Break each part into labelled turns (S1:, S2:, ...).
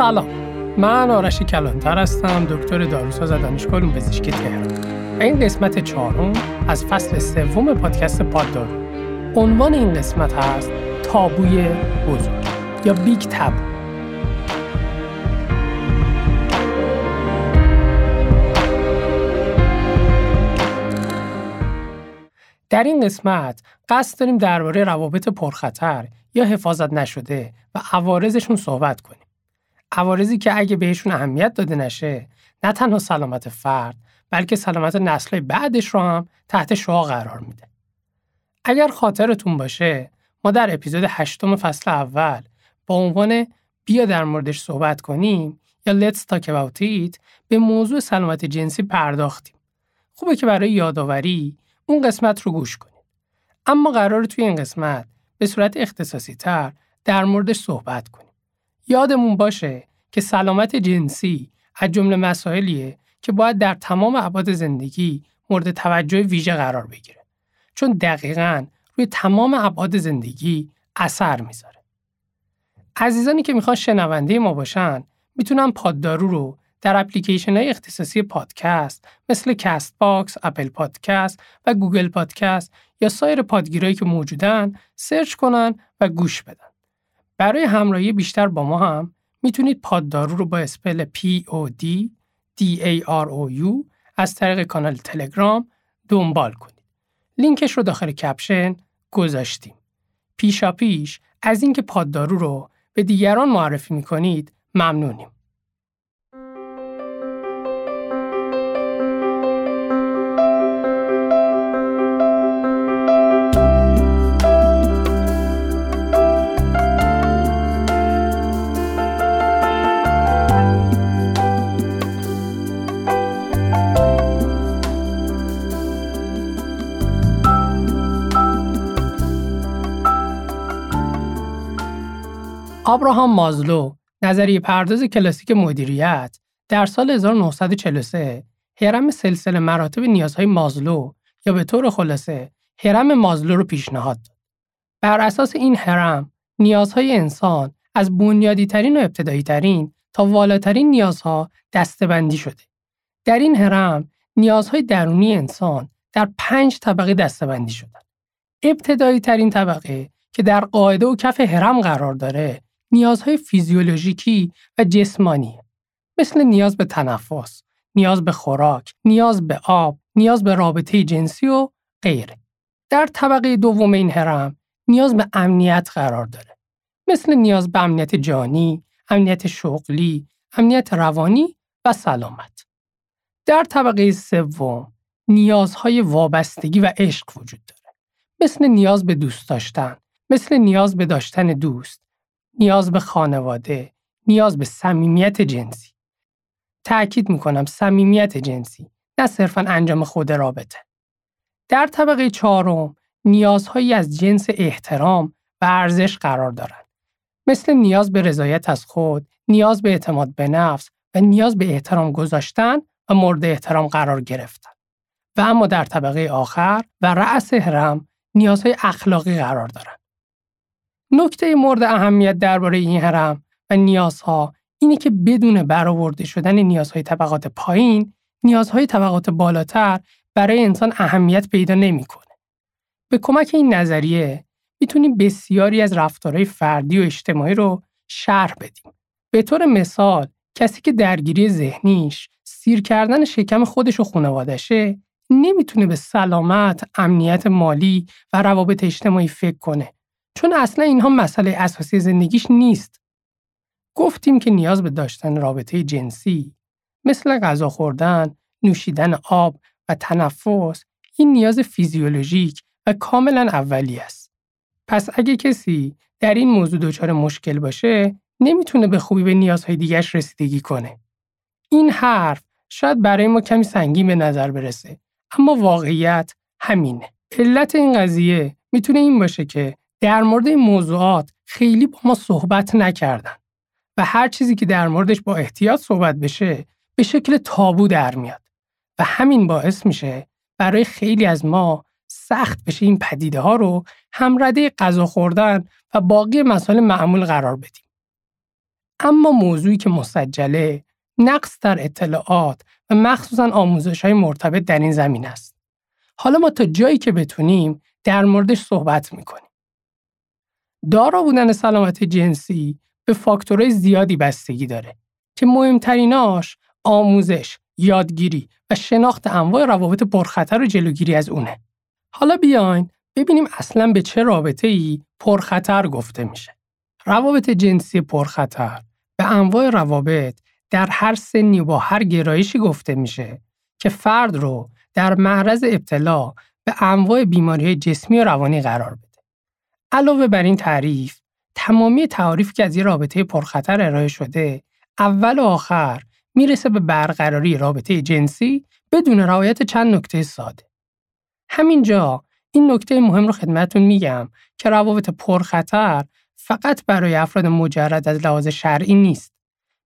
S1: سلام. من آرش کلانتر هستم دکتر داروساز دانشگاه علوم پزشکی تهران. این قسمت چهارم از فصل سوم پادکست پاددارو عنوان این قسمت هست تابوی بزرگ یا Big Taboo در این قسمت قصد داریم درباره روابط پرخطر یا حفاظت نشده و عوارضشون صحبت کنیم. عوارضی که اگه بهشون اهمیت داده نشه نه تنها سلامت فرد بلکه سلامت نسل بعدش رو هم تحت شعا قرار میده. اگر خاطرتون باشه ما در اپیزود هشتم فصل اول با عنوان بیا در موردش صحبت کنیم یا Let's Talk About It به موضوع سلامت جنسی پرداختیم. خوبه که برای یادآوری اون قسمت رو گوش کنید. اما قرار توی این قسمت به صورت اختصاصی تر در موردش صحبت کنیم. یادمون باشه که سلامت جنسی از جمله مسائلیه که باید در تمام ابعاد زندگی مورد توجه ویژه قرار بگیره. چون دقیقا روی تمام ابعاد زندگی اثر می‌ذاره. عزیزانی که می‌خوان شنونده ما باشن می‌تونن پاددارو رو در اپلیکیشن های اختصاصی پادکست مثل Castbox، Apple Podcast و Google Podcast یا سایر پادگیرایی که موجودن search کنن و گوش بدن. برای همراهی بیشتر با ما هم می‌تونید پاددارو رو با spell P O D D A R O U از طریق کانال تلگرام دنبال کنید. لینکش رو داخل caption گذاشتیم. پیشا پیش از اینکه پاددارو رو به دیگران معرفی می‌کنید ممنونیم. آبراهام مازلو نظریه پرداز کلاسیک مدیریت در سال 1943 هرم سلسله مراتب نیازهای مازلو یا به طور خلاصه هرم مازلو رو پیشنهاد داد. بر اساس این هرم نیازهای انسان از بنیادی ترین و ابتدایی ترین تا والاترین نیازها دستبندی شده. در این هرم نیازهای درونی انسان در پنج طبقه دستبندی شدن. ابتدایی ترین طبقه که در قاعده و کف هرم قرار داره نیازهای فیزیولوژیکی و جسمانی مثل نیاز به تنفس، نیاز به خوراک، نیاز به آب، نیاز به رابطه جنسی و غیره. در طبقه دوم این هرم نیاز به امنیت قرار داره. مثل نیاز به امنیت جانی، امنیت شغلی، امنیت روانی و سلامت. در طبقه سوم نیازهای وابستگی و عشق وجود داره. مثل نیاز به دوست داشتن، مثل نیاز به داشتن دوست، نیاز به خانواده، نیاز به صمیمیت جنسی. تأکید می‌کنم صمیمیت جنسی، نه صرفا انجام خود رابطه. در طبقه چهارم نیازهایی از جنس احترام و ارزش قرار دارند. مثل نیاز به رضایت از خود، نیاز به اعتماد به نفس و نیاز به احترام گذاشتن و مورد احترام قرار گرفتن. و اما در طبقه آخر و رأس هرم نیازهای اخلاقی قرار دارند. نکته مورد اهمیت درباره این هرم و نیازها اینه که بدون برآورده شدن نیازهای طبقات پایین، نیازهای طبقات بالاتر برای انسان اهمیت پیدا نمی‌کنه. به کمک این نظریه می‌تونیم بسیاری از رفتارهای فردی و اجتماعی رو شرح بدیم. به طور مثال، کسی که درگیری ذهنیش سیر کردن شکم خودش و خانوادشه نمی‌تونه به سلامت، امنیت مالی و روابط اجتماعی فکر کنه چون اصلا اینها مسئله اساسی زندگیش نیست. گفتیم که نیاز به داشتن رابطه جنسی مثل غذا خوردن، نوشیدن آب و تنفس این نیاز فیزیولوژیک و کاملا اولی است. پس اگه کسی در این موضوع دچار مشکل باشه نمی‌تونه به خوبی به نیازهای دیگرش رسیدگی کنه. این حرف شاید برای ما کمی سنگین به نظر برسه اما واقعیت همینه. علت این قضیه می‌تونه این باشه که در مورد این موضوعات خیلی با ما صحبت نکردن و هر چیزی که در موردش با احتیاط صحبت بشه به شکل تابو در میاد و همین باعث میشه برای خیلی از ما سخت بشه این پدیده ها رو همرده غذا خوردن و باقی مسائل معمول قرار بدیم. اما موضوعی که مسجله نقص در اطلاعات و مخصوصا آموزش های مرتبط در این زمین است. حالا ما تا جایی که بتونیم در موردش صحبت می‌کنیم. دارا بودن سلامت جنسی به فاکتورهای زیادی بستگی داره که مهمتریناش آموزش، یادگیری و شناخت انواع روابط پرخطر و جلوگیری از اونه. حالا بیاین ببینیم اصلا به چه رابطه ای پرخطر گفته میشه. روابط جنسی پرخطر به انواع روابط در هر سنی و با هر گرایشی گفته میشه که فرد رو در معرض ابتلا به انواع بیماری جسمی و روانی قرار بده. علاوه بر این تعریف، تمامی تعاریفی که از این رابطه پرخطر ارائه شده، اول و آخر می‌رسه به برقراری رابطه جنسی بدون رعایت چند نکته ساده. همینجا این نکته مهم رو خدمتون میگم که روابط پرخطر فقط برای افراد مجرد از لحاظ شرعی نیست.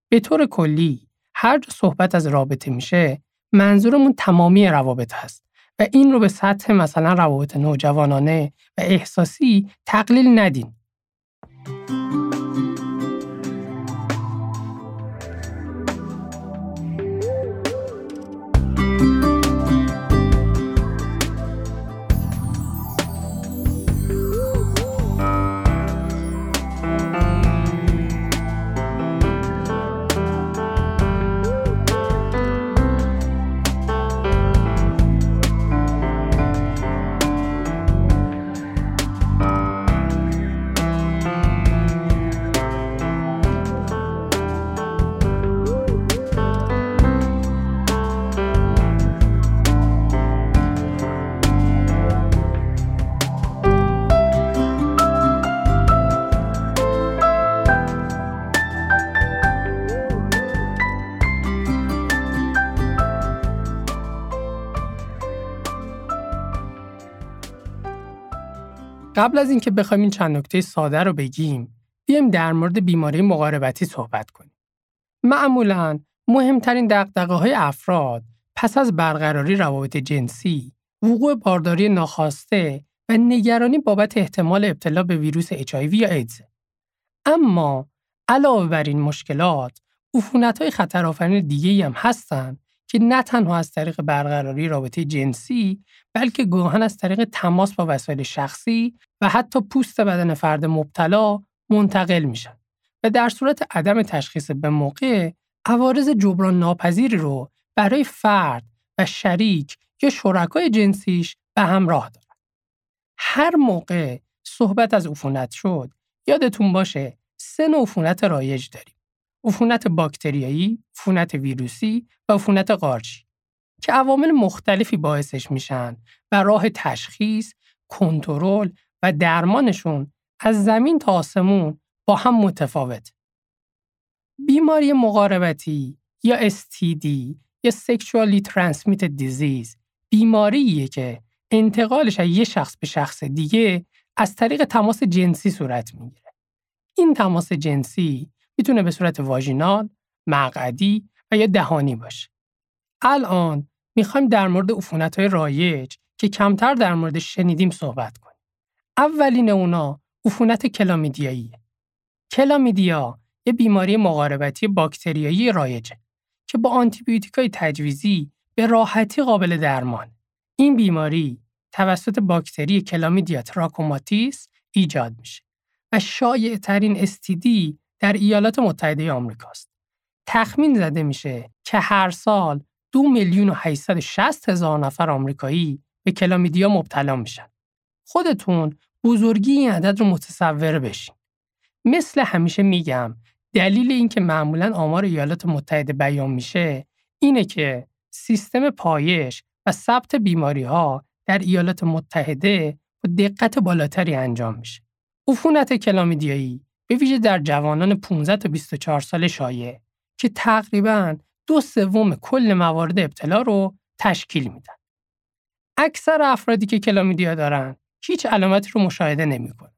S1: به طور کلی هر جا صحبت از رابطه میشه منظورمون تمامی روابط هست و این رو به سطح مثلا روابط نوجوانانه و احساسی تقلیل ندین. قبل از اینکه بخوایم این چند نکته ساده رو بگیم، بیایم در مورد بیماری مقاربتی صحبت کنیم. معمولا مهمترین دقدقه های افراد پس از برقراری روابط جنسی، وقوع بارداری ناخواسته و نگرانی بابت احتمال ابتلا به ویروس HIV یا ایدز. اما علاوه بر این مشکلات، عفونت های خطرآفرین دیگه هم هستند که نه تنها از طریق برقراری رابطه جنسی بلکه گاهن از طریق تماس با وسایل شخصی و حتی پوست بدن فرد مبتلا منتقل میشن و در صورت عدم تشخیص به موقع عوارض جبران ناپذیری رو برای فرد و شریک یا شرکای جنسیش به همراه دارن. هر موقع صحبت از عفونت شد یادتون باشه سه نوع عفونت رایج داریم. عفونت باکتریایی، عفونت ویروسی و عفونت قارچی که عوامل مختلفی باعثش میشن و راه تشخیص، کنترل و درمانشون از زمین تا آسمون با هم متفاوت. بیماری مقاربتی یا STD یا Sexually Transmitted Disease بیماریه که انتقالش از یه شخص به شخص دیگه از طریق تماس جنسی صورت می‌گیره. این تماس جنسی می‌تونه به صورت واژینال، مقعدی و یا دهانی باشه. الان می‌خوایم در مورد عفونت های رایج که کمتر در مورد شنیدیم صحبت کنیم. اولین اونا عفونت کلامیدیایی. کلامیدیا یه بیماری مقاربتی باکتریایی رایجه که با آنتیبیوتیک های تجویزی به راحتی قابل درمان. این بیماری توسط باکتری Chlamydia trachomatis ایجاد میشه و شایع ترین استیدی در ایالات متحده آمریکاست. تخمین زده میشه که هر سال دو میلیون و 860 هزار نفر آمریکایی به کلامیدیا مبتلا میشن. خودتون بزرگی این عدد رو متصور بشین. مثل همیشه میگم دلیل اینکه معمولا آمار ایالات متحده بیان میشه اینه که سیستم پایش و ثبت بیماری ها در ایالات متحده با دقت بالاتری انجام میشه. عفونت کلامیدیایی به ویژه در جوانان 15 تا 24 ساله شایع که تقریبا دو سوم کل موارد ابتلا رو تشکیل میدن. اکثر افرادی که کلامیدیا دارن هیچ علامتی رو مشاهده نمی‌کنه.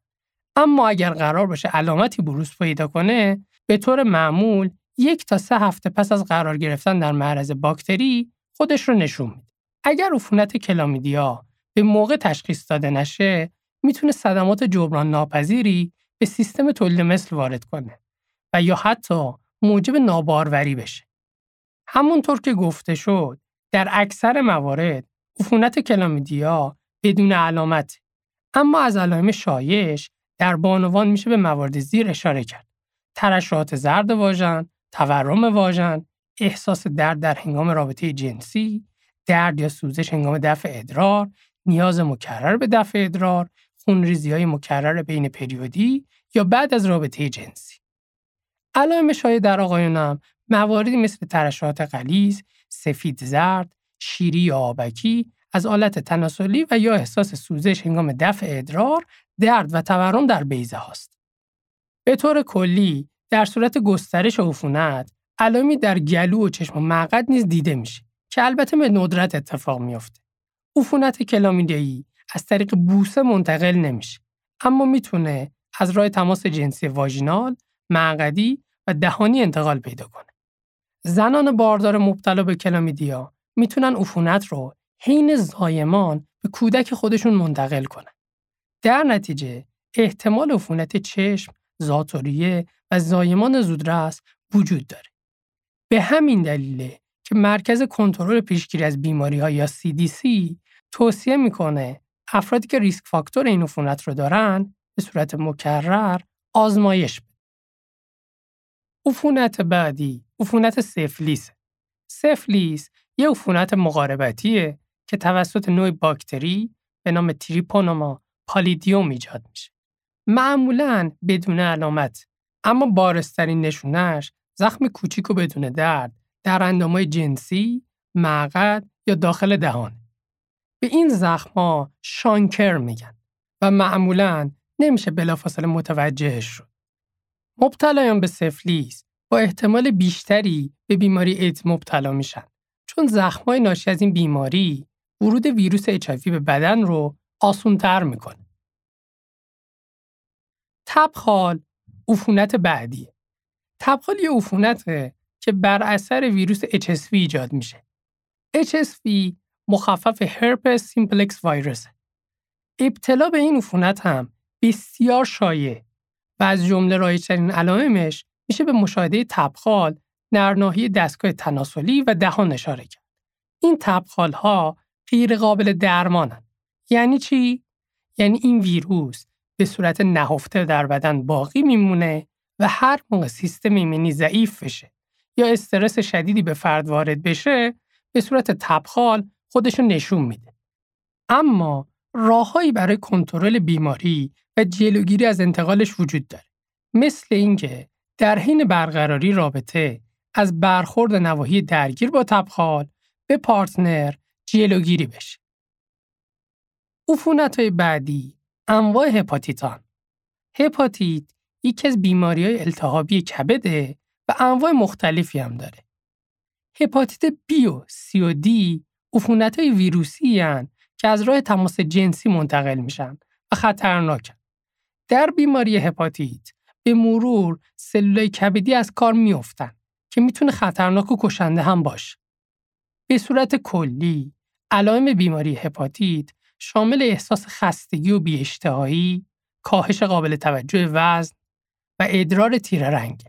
S1: اما اگر قرار باشه علامتی بروز پیدا کنه به طور معمول یک تا سه هفته پس از قرار گرفتن در معرض باکتری خودش رو نشون میده. اگر عفونت کلامیدیا به موقع تشخیص داده نشه می‌تونه صدمات جبران ناپذیری به سیستم تولید مثل وارد کنه و یا حتی موجب ناباروری بشه. همونطور که گفته شد در اکثر موارد عفونت کلامیدیا بدون علامت اما از علائم شایش در بانوان میشه به موارد زیر اشاره کرد. ترشحات زرد واژن، تورم واژن، احساس درد در هنگام رابطه جنسی، درد یا سوزش هنگام دفع ادرار، نیاز مکرر به دفع ادرار، خونریزی های مکرر بین پریودی یا بعد از رابطه جنسی. علائم شایع در آقایانم مواردی مثل ترشحات غلیظ، سفید زرد، شیری یا آبکی از آلت تناسلی و یا احساس سوزش هنگام دفع ادرار، درد و تورم در بیزه هاست. به طور کلی در صورت گسترش عفونت علائمی در گلو و چشم و مقعد نیز دیده میشه که البته به ندرت اتفاق میافته. عفونت کلامیدیایی از طریق بوسه منتقل نمیشه اما می‌تونه از راه تماس جنسی واژینال، معقدی و دهانی انتقال پیدا کنه. زنان باردار مبتلا به کلامیدیا می‌تونن عفونت رو حین زایمان به کودک خودشون منتقل کنن. در نتیجه احتمال عفونت چشم، زاتوریه و زایمان زودرس وجود داره. به همین دلیله که مرکز کنترل پیشگیری از بیماری ها یا CDC توصیه می‌کنه افرادی که ریسک فاکتور این عفونت رو دارن به صورت مکرر آزمایش بده. عفونت بعدی عفونت سفلیس سفلیس یه عفونت مقاربتیه که توسط نوع باکتری به نام تریپونوما پالیدیوم ایجاد میشه. معمولا بدون علامت اما بارسترین نشونش زخم کوچیک و بدون درد در اندامای جنسی، معقد یا داخل دهان. به این زخمها شانکر میگن و معمولا نمیشه بلافاصله متوجهش شد. مبتلایان به سفلیس با احتمال بیشتری به بیماری ایدز مبتلا میشن چون زخمای ناشی از این بیماری ورود ویروس H به بدن رو آسونتر می‌کنه. تبخال عفونت بعدی تبخال یه عفونته که بر اثر ویروس HSV ایجاد میشه. HSV مخفف Herpes Simplex Virus. ابتلا به این عفونت هم بسیار شایع و از جمله رایجترین علائمش میشه به مشاهده تبخال در ناحیه دستگاه تناسلی و دهان اشاره کرد. این تبخال ها غیر قابل درمانن. یعنی چی؟ یعنی این ویروس به صورت نهفته در بدن باقی میمونه و هر موقع سیستم ایمنی ضعیف بشه یا استرس شدیدی به فرد وارد بشه به صورت تبخال خودشو نشون میده. اما راههایی برای کنترل بیماری و جلوگیری از انتقالش وجود داره. مثل اینکه در حین برقراری رابطه از برخورد نواحی درگیر با تبخال به پارتنر جلوگیری بشه. عفونت های بعدی انواع هپاتیتان هپاتیت یکی از بیماری های التهابی کبده و انواع مختلفی هم داره. هپاتیت بی و سی و دی عفونت های ویروسی هن که از راه تماس جنسی منتقل میشن و خطرناکن. در بیماری هپاتیت به مرور سلولای کبدی از کار میافتن که می‌تونه خطرناک و کشنده هم باشه. به صورت کلی علائم بیماری هپاتیت شامل احساس خستگی و بیاشتهایی، کاهش قابل توجه وزن و ادرار تیره رنگ.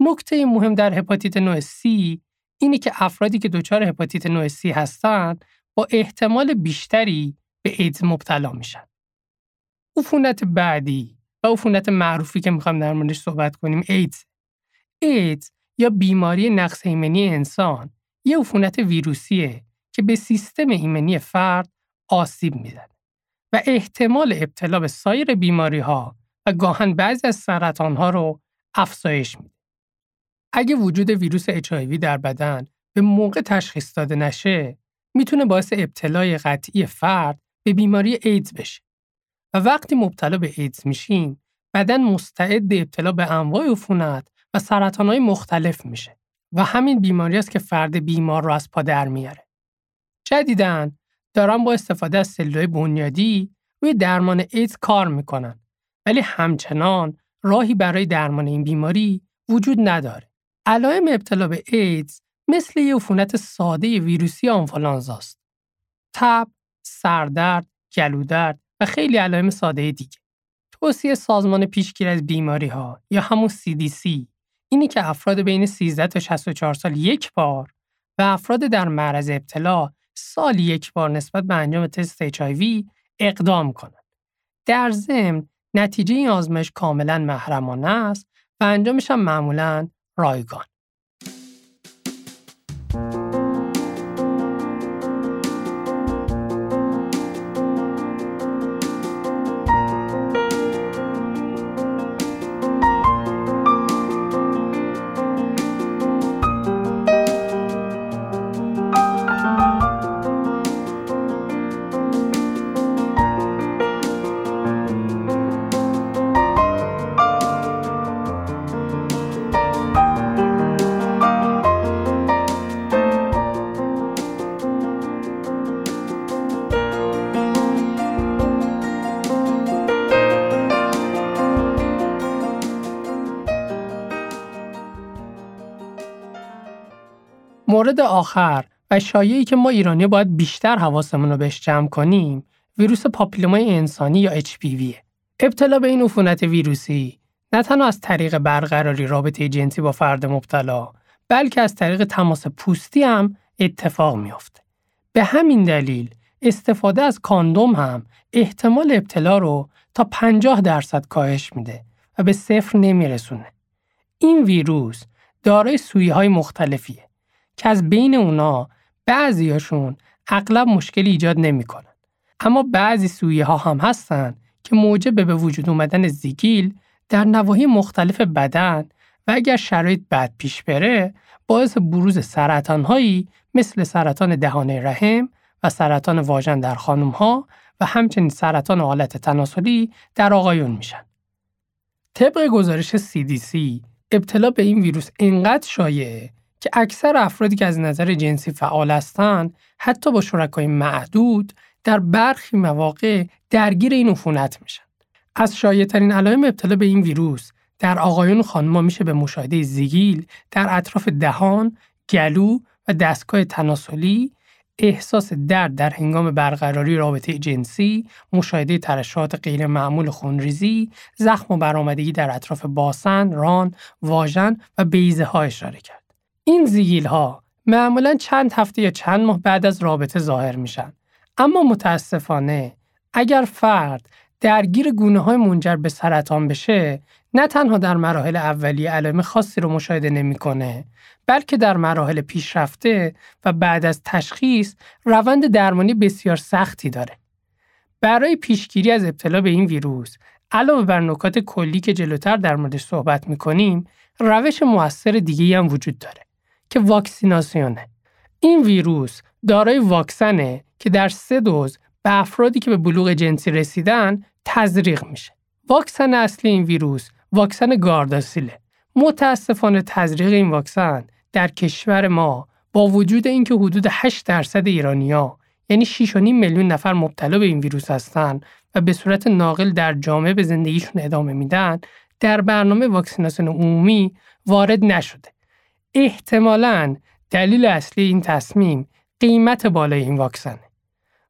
S1: نکته مهم در هپاتیت نوع C اینه که افرادی که دچار هپاتیت نوع C هستند با احتمال بیشتری به ایدز مبتلا میشن. عفونت بعدی و عفونت معروفی که می‌خوام در موردش صحبت کنیم ایدز. ایدز یا بیماری نقص ایمنی انسان یه عفونت ویروسیه که به سیستم ایمنی فرد آسیب می‌زنه و احتمال ابتلا به سایر بیماری ها و گاهن بعضی از سرطان ها رو افزایش میده. اگه وجود ویروس HIV در بدن به موقع تشخیص داده نشه، می‌تونه باعث ابتلای قطعی فرد به بیماری ایدز بشه. و وقتی مبتلا به ایدز میشیم، بدن مستعد ابتلا به انواع عفونت و سرطانهای مختلف میشه و همین بیماری است که فرد بیمار رو از پا در میاره. جدیدن دارن با استفاده از سلولای بنیادی روی درمان ایدز کار می‌کنن ولی همچنان راهی برای درمان این بیماری وجود نداره. علائم ابتلا به ایدز مثل یه عفونت ساده ویروسی آنفولانزاست. تب، سردرد، گلودرد و خیلی علائم ساده دیگه. توصیه سازمان پیشگیری از بیماری ها یا همون CDC اینی که افراد بین 13 تا 64 سال یک بار و افراد در معرض ابتلا سال یک بار نسبت به انجام تست HIV اقدام کنند. در ضمن نتیجه این آزمایش کاملا محرمانه است و انجامش هم معمولا are gone. مورد آخر و شایعی که ما ایرانی باید بیشتر حواسمون رو بهش جمع کنیم ویروس پاپیلومای انسانی یا HPV. ابتلا به این عفونت ویروسی نه تنها از طریق برقراری رابطه جنسی با فرد مبتلا بلکه از طریق تماس پوستی هم اتفاق میافته. به همین دلیل استفاده از کاندوم هم احتمال ابتلا رو تا 50 درصد کاهش میده و به صفر نمیرسونه. این ویروس دارای سویه های مختلفیه که از بین اونا بعضیاشون اغلب مشکلی ایجاد نمی‌کنن. اما بعضی سویه ها هم هستن که موجب به وجود اومدن زیگیل در نواحی مختلف بدن و اگر شرایط بد پیش بره باعث بروز سرطان هایی مثل سرطان دهانه رحم و سرطان واژن در خانم ها و همچنین سرطان حالت تناسلی در آقایون میشن. طبق گزارش CDC ابتلا به این ویروس اینقدر شایعه که اکثر افرادی که از نظر جنسی فعال هستند حتی با شرکای معدود در برخی مواقع درگیر این عفونت میشن. از شایع‌ترین علائم ابتلا به این ویروس در آقایون خانم‌ها میشه به مشاهده زیگیل در اطراف دهان، گلو و دستگاه تناسلی، احساس درد در هنگام برقراری رابطه جنسی، مشاهده ترشحات غیر معمول خونریزی، زخم و برآمدگی در اطراف باسن، ران، واژن و بیزه ها اشاره کرد. این زیگیل ها معمولا چند هفته یا چند ماه بعد از رابطه ظاهر میشن. اما متاسفانه اگر فرد درگیر گونه های منجر به سرطان بشه نه تنها در مراحل اولیه علائم خاصی رو مشاهده نمی‌کنه بلکه در مراحل پیشرفته و بعد از تشخیص روند درمانی بسیار سختی داره. برای پیشگیری از ابتلا به این ویروس علاوه بر نکات کلی که جلوتر در موردش صحبت می‌کنیم روش موثر دیگه هم وجود داره. که واکسیناسیونه. این ویروس دارای واکسنه که در سه دوز به افرادی که به بلوغ جنسی رسیدن تزریق میشه. واکسن اصلی این ویروس واکسن گارداسیله. متاسفانه تزریق این واکسن در کشور ما با وجود اینکه حدود 8 درصد ایرانیا یعنی 6.5 میلیون نفر مبتلا به این ویروس هستند و به صورت ناقل در جامعه به زندگیشون ادامه میدن در برنامه واکسیناسیون عمومی وارد نشده احتمالاً دلیل اصلی این تصمیم قیمت بالای این واکسنه.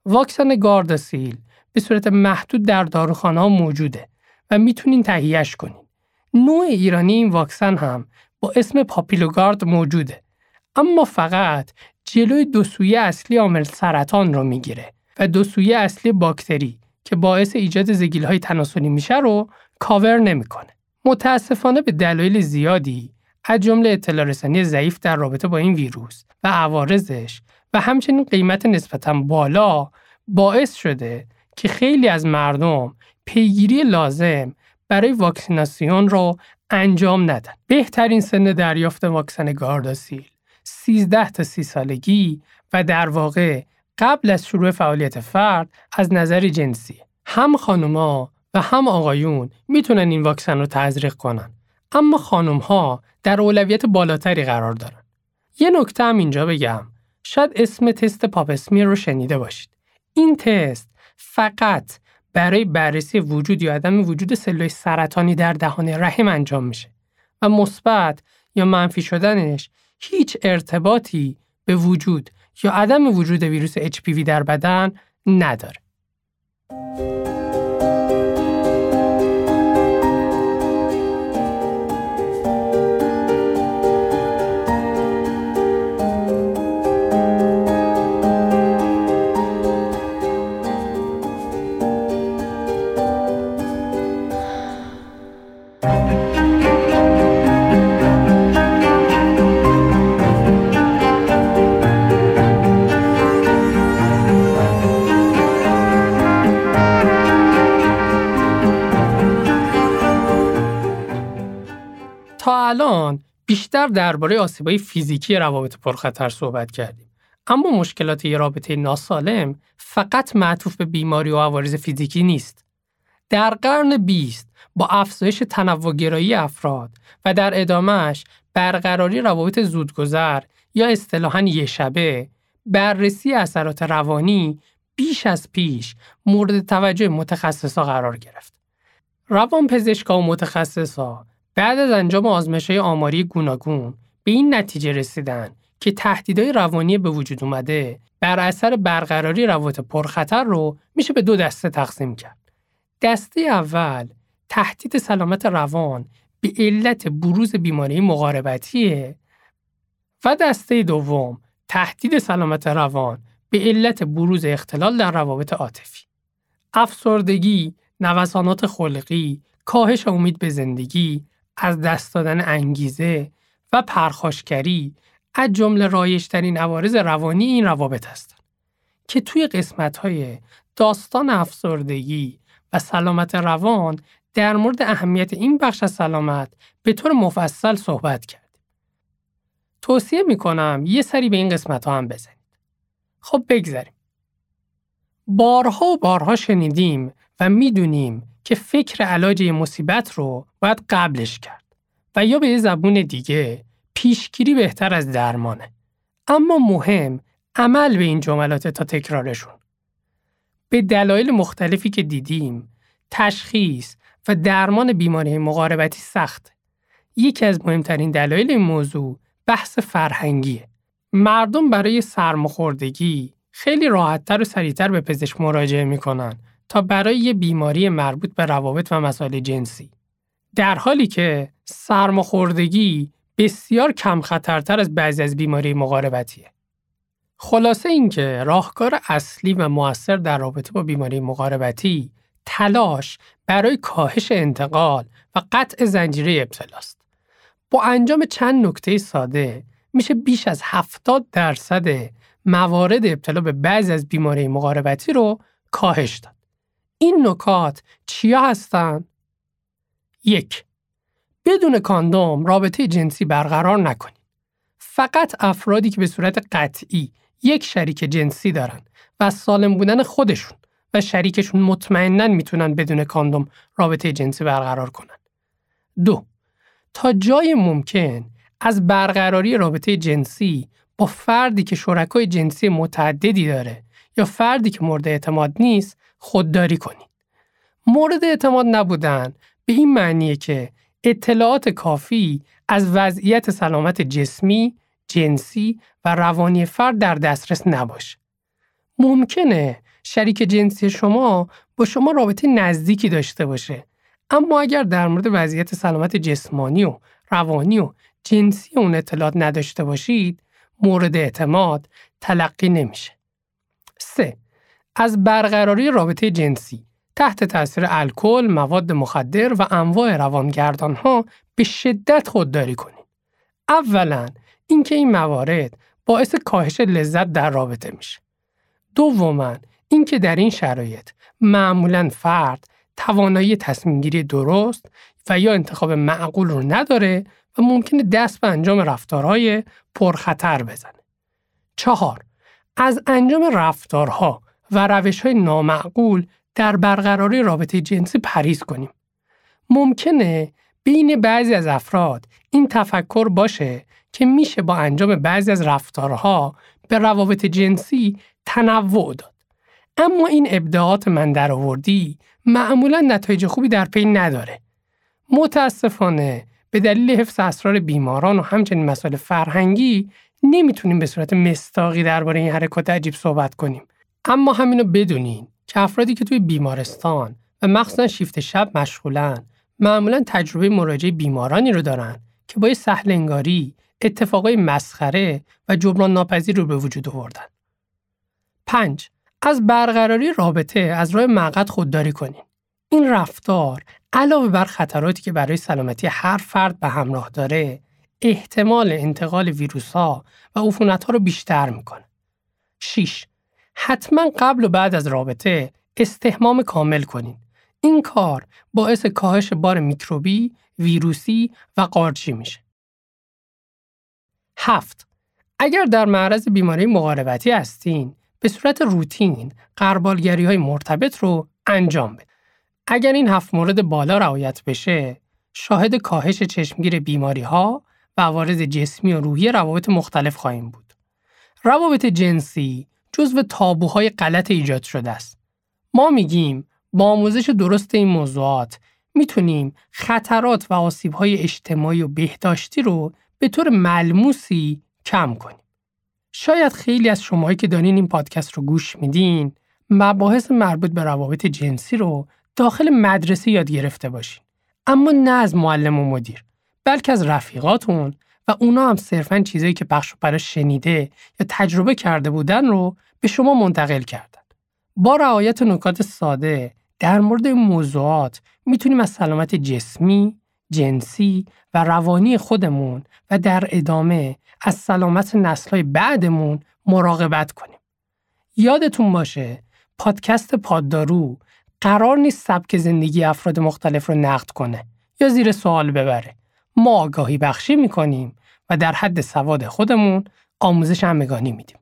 S1: واکسن گارداسیل به صورت محدود در داروخانه ها موجوده و می‌تونین تهیهش کنین. نوع ایرانی این واکسن هم با اسم پاپیلوگارد موجوده. اما فقط جلوی دو سویه اصلی عامل سرطان رو می‌گیره و دو سویه اصلی باکتری که باعث ایجاد زگیل های تناسلی میشه رو کاور نمی‌کنه. متاسفانه به دلایل زیادی از جمله اطلاع رسانی ضعیف در رابطه با این ویروس و عوارضش و همچنین قیمت نسبتا بالا باعث شده که خیلی از مردم پیگیری لازم برای واکسیناسیون رو انجام ندن. بهترین سن دریافت واکسن گارداسیل 13 تا 30 سالگی و در واقع قبل از شروع فعالیت فرد از نظر جنسی. هم خانوما و هم آقایون می‌تونن این واکسن رو تزریق کنن. اما خانم ها در اولویت بالاتری قرار دارن. یه نکته هم اینجا بگم. شاید اسم تست پاپسمیر رو شنیده باشید. این تست فقط برای بررسی وجود یا عدم وجود سلول سرطانی در دهان رحم انجام میشه و مثبت یا منفی شدنش هیچ ارتباطی به وجود یا عدم وجود ویروس HPV در بدن نداره. الان بیشتر درباره آسیبای فیزیکی روابط پرخطر صحبت کردیم. اما مشکلات یه رابطه ناسالم فقط معطوف به بیماری و عوارض فیزیکی نیست. در قرن 20 با افزایش تنوعگرایی افراد و در ادامهش برقراری روابط زودگذر یا اصطلاحاً یه شبه بررسی اثرات روانی بیش از پیش مورد توجه متخصصا قرار گرفت. روان پزشکا و متخصصا بعد از انجام آزمایش آماری گوناگون به این نتیجه رسیدن که تهدیدهای روانی به وجود اومده بر اثر برقراری روابط پرخطر رو میشه به دو دسته تقسیم کرد. دسته اول تهدید سلامت روان به علت بروز بیماری مقاربتیه و دسته دوم تهدید سلامت روان به علت بروز اختلال در روابط عاطفی. افسردگی، نوسانات خلقی، کاهش امید به زندگی، از دست دادن انگیزه و پرخاشگری از جمله رایشترین عوارض روانی این روابط هستند که توی قسمت های داستان افسردگی و سلامت روان در مورد اهمیت این بخش از سلامت به طور مفصل صحبت کردیم. توصیه می کنم یه سری به این قسمت ها هم بزنید. خب بگذاریم. بارها و بارها شنیدیم و می‌دونیم که فکر علاج مصیبت رو باید قبلش کرد و یا به یه زبون دیگه پیشگیری بهتر از درمانه. اما مهم عمل به این جملات تا تکرارشون. به دلایل مختلفی که دیدیم تشخیص و درمان بیماری مقاربتی سخت. یکی از مهمترین دلایل این موضوع بحث فرهنگیه. مردم برای سرماخوردگی خیلی راحتتر و سریعتر به پزشک مراجعه می‌کنن تا برای یه بیماری مربوط به روابط و مسائل جنسی. در حالی که سرماخوردگی بسیار کم خطرتر از بعضی از بیماری مقاربتیه. خلاصه اینکه راهکار اصلی و موثر در رابطه با بیماری مقاربتی تلاش برای کاهش انتقال و قطع زنجیره ابتلاست. با انجام چند نکته ساده میشه بیش از 70 درصد موارد ابتلا به بعضی از بیماری مقاربتی رو کاهش داد. این نکات چیا هستن؟ یک بدون کاندوم رابطه جنسی برقرار نکنید. فقط افرادی که به صورت قطعی یک شریک جنسی دارن و سالم بودن خودشون و شریکشون مطمئنا می‌تونن بدون کاندوم رابطه جنسی برقرار کنن. دو تا جای ممکن از برقراری رابطه جنسی با فردی که شرکای جنسی متعددی داره یا فردی که مورد اعتماد نیست خودداری کنید. مورد اعتماد نبودن به این معنیه که اطلاعات کافی از وضعیت سلامت جسمی، جنسی و روانی فرد در دسترس نباشه. ممکنه شریک جنسی شما با شما رابطه نزدیکی داشته باشه اما اگر در مورد وضعیت سلامت جسمانی و روانی و جنسی اون اطلاعات نداشته باشید مورد اعتماد تلقی نمیشه. 3. از برقراری رابطه جنسی تحت تاثیر الکل، مواد مخدر و انواع روانگردان ها به شدت خودداری کنید. اولا اینکه این موارد باعث کاهش لذت در رابطه میشه. دوما اینکه در این شرایط معمولا فرد توانایی تصمیم گیری درست و یا انتخاب معقول رو نداره و ممکنه دست به انجام رفتارهای پرخطر بزنه. چهار از انجام رفتارها و روش های نامعقول در برقراری رابطه جنسی پریز کنیم. ممکنه بین بعضی از افراد این تفکر باشه که میشه با انجام بعضی از رفتارها به روابط جنسی تنوع داد. اما این ابداعات من در آوردی معمولا نتایج خوبی در پی نداره. متاسفانه به دلیل حفظ اسرار بیماران و همچنین مسائل فرهنگی نمی‌تونیم به صورت مستاقی درباره این حرکات عجیب صحبت کنیم. اما همینو بدونین که افرادی که توی بیمارستان و مخصوصا شیفت شب مشغولن معمولا تجربه مراجعه بیمارانی رو دارن که با سهل انگاری اتفاقای مسخره و جبران ناپذیر رو به وجود آوردن. 5. از برقراری رابطه از راه مقد خودداری کنین. این رفتار علاوه بر خطراتی که برای سلامتی هر فرد به همراه داره، احتمال انتقال ویروس ها و عفونت ها رو بیشتر می‌کنه. 6. حتما قبل و بعد از رابطه استحمام کامل کنین. این کار باعث کاهش بار میکروبی، ویروسی و قارچی میشه. هفت اگر در معرض بیماری مقاربتی هستین، به صورت روتین قربالگری های مرتبط رو انجام بده. اگر این هفت مورد بالا رعایت بشه، شاهد کاهش چشمگیر بیماری ها و عوارض جسمی و روحی روابط مختلف خواهیم بود. روابط جنسی جزو تابوهای غلط ایجاد شده است. ما میگیم با آموزش درست این موضوعات می‌تونیم خطرات و آسیبهای اجتماعی و بهداشتی رو به طور ملموسی کم کنیم. شاید خیلی از شماهایی که دارین این پادکست رو گوش میدین مباحث مربوط به روابط جنسی رو داخل مدرسه یاد گرفته باشین. اما نه از معلم و مدیر بلکه از رفیقاتون و اونا هم صرفا چیزایی که بخش برای شنیده یا تجربه کرده بودن رو به شما منتقل کردن. با رعایت نکات ساده در مورد این موضوعات می‌تونیم از سلامت جسمی، جنسی و روانی خودمون و در ادامه از سلامت نسلهای بعدمون مراقبت کنیم. یادتون باشه پادکست پاددارو قرار نیست سبک زندگی افراد مختلف رو نقد کنه یا زیر سوال ببره. ما آگاهی بخشی می‌کنیم و در حد سواد خودمون آموزش همگانی میدیم.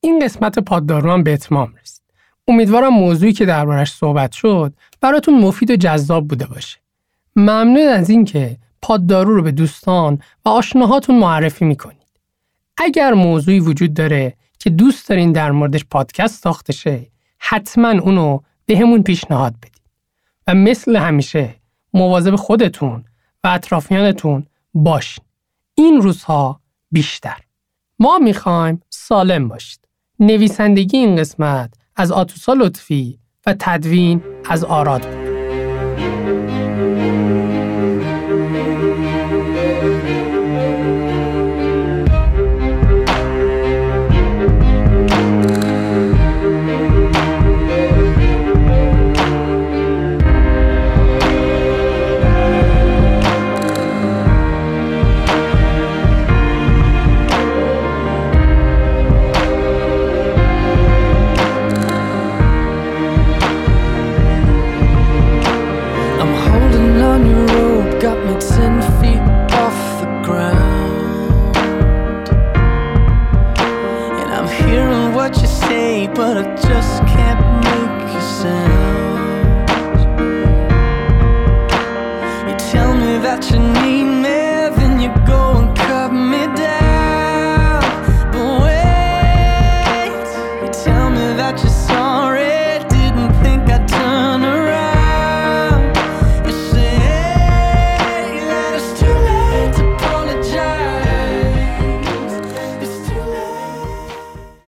S1: این قسمت پاددارو هم به اتمام رسید. امیدوارم موضوعی که دربارش صحبت شد براتون مفید و جذاب بوده باشه. ممنون از اینکه پاددارو رو به دوستان و آشناهاتون معرفی می‌کنید. اگر موضوعی وجود داره که دوست دارین در موردش پادکست ساخته شه حتما اونو به همون پیشنهاد بدید. و مثل همیشه مواظب خودتون و اطرافیانتون باشین. این روزها بیشتر. ما می‌خوایم سالم باشید. نویسندگی این قسمت از آتوسا لطفی و تدوین از آراد بود.